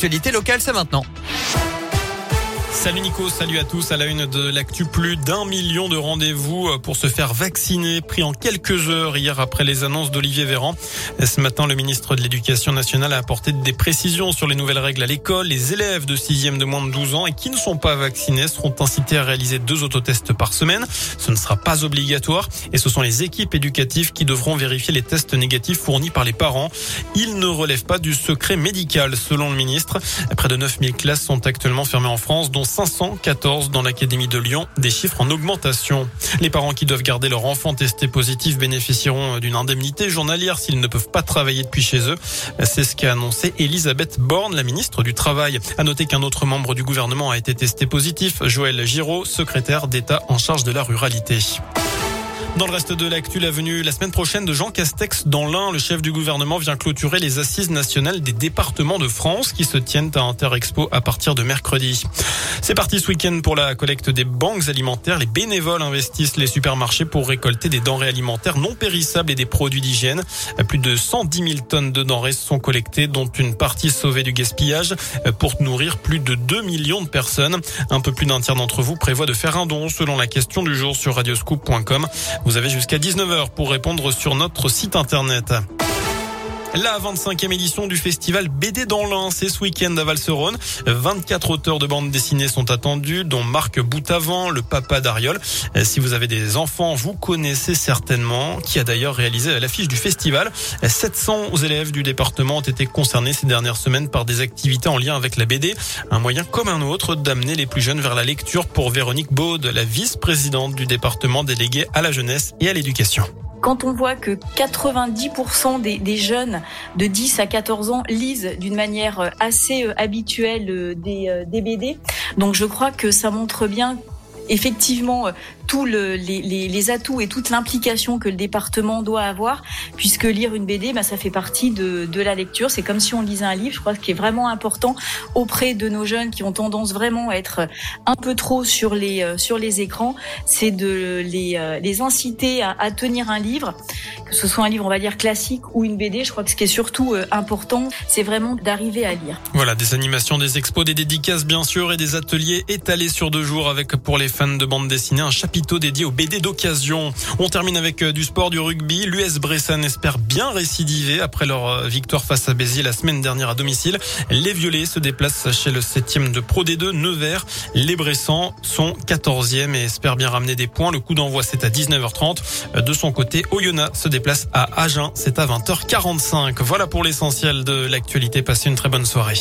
Actualité locale, c'est maintenant. Salut Nico, salut à tous. À la une de l'actu, plus d'un million de rendez-vous pour se faire vacciner, pris en quelques heures hier après les annonces d'Olivier Véran. Ce matin, le ministre de l'Éducation nationale a apporté des précisions sur les nouvelles règles à l'école. Les élèves de 6e de moins de 12 ans et qui ne sont pas vaccinés seront incités à réaliser deux autotests par semaine. Ce ne sera pas obligatoire et ce sont les équipes éducatives qui devront vérifier les tests négatifs fournis par les parents. Ils ne relèvent pas du secret médical, selon le ministre. Près de 9000 classes sont actuellement fermées en France, dont 514 dans l'Académie de Lyon, des chiffres en augmentation. Les parents qui doivent garder leur enfant testé positif bénéficieront d'une indemnité journalière s'ils ne peuvent pas travailler depuis chez eux. C'est ce qu'a annoncé Elisabeth Borne, la ministre du Travail. À noter qu'un autre membre du gouvernement a été testé positif, Joël Giraud, secrétaire d'État en charge de la ruralité. Dans le reste de l'actu, la venue la semaine prochaine de Jean Castex dans l'Ain. Le chef du gouvernement vient clôturer les assises nationales des départements de France qui se tiennent à Interexpo à partir de mercredi. C'est parti ce week-end pour la collecte des banques alimentaires. Les bénévoles investissent les supermarchés pour récolter des denrées alimentaires non périssables et des produits d'hygiène. Plus de 110 000 tonnes de denrées sont collectées, dont une partie sauvée du gaspillage pour nourrir plus de 2 millions de personnes. Un peu plus d'un tiers d'entre vous prévoit de faire un don selon la question du jour sur radioscoop.com. Vous avez jusqu'à 19h pour répondre sur notre site internet. La 25e édition du festival BD dans l'Ain, c'est ce week-end à Valserone. 24 auteurs de bandes dessinées sont attendus, dont Marc Boutavant, le papa d'Ariol. Si vous avez des enfants, vous connaissez certainement, qui a d'ailleurs réalisé l'affiche du festival. 700 élèves du département ont été concernés ces dernières semaines par des activités en lien avec la BD. Un moyen comme un autre d'amener les plus jeunes vers la lecture pour Véronique Baud, la vice-présidente du département déléguée à la jeunesse et à l'éducation. Quand on voit que 90% des, jeunes de 10 à 14 ans lisent d'une manière assez euh, habituelle euh, des, euh, des BD, donc je crois que ça montre bien effectivement tous le, les, atouts et toute l'implication que le département doit avoir, puisque lire une BD, bah, ça fait partie de, la lecture. C'est comme si on lisait un livre. Je crois que ce qui est vraiment important auprès de nos jeunes qui ont tendance vraiment à être un peu trop sur les, sur les écrans, c'est de les, les inciter à, à tenir un livre, que ce soit un livre, on va dire, classique ou une BD. Je crois que ce qui est surtout important, c'est vraiment d'arriver à lire. Voilà, des animations, des expos, des dédicaces, bien sûr, et des ateliers étalés sur deux jours avec, pour les fans de bande dessinée, un chapitre dédié au BD d'occasion. On termine avec du sport, du rugby. L'US Bressan espère bien récidiver après leur victoire face à Béziers la semaine dernière à domicile. Les Violets se déplacent chez le 7 de Pro D2 Nevers. Les Bressans sont 14e et espèrent bien ramener des points. Le coup d'envoi c'est à 19h30. De son côté, Oyonnax se déplace à Agen. C'est à 20h45. Voilà pour l'essentiel de l'actualité. Passez une très bonne soirée.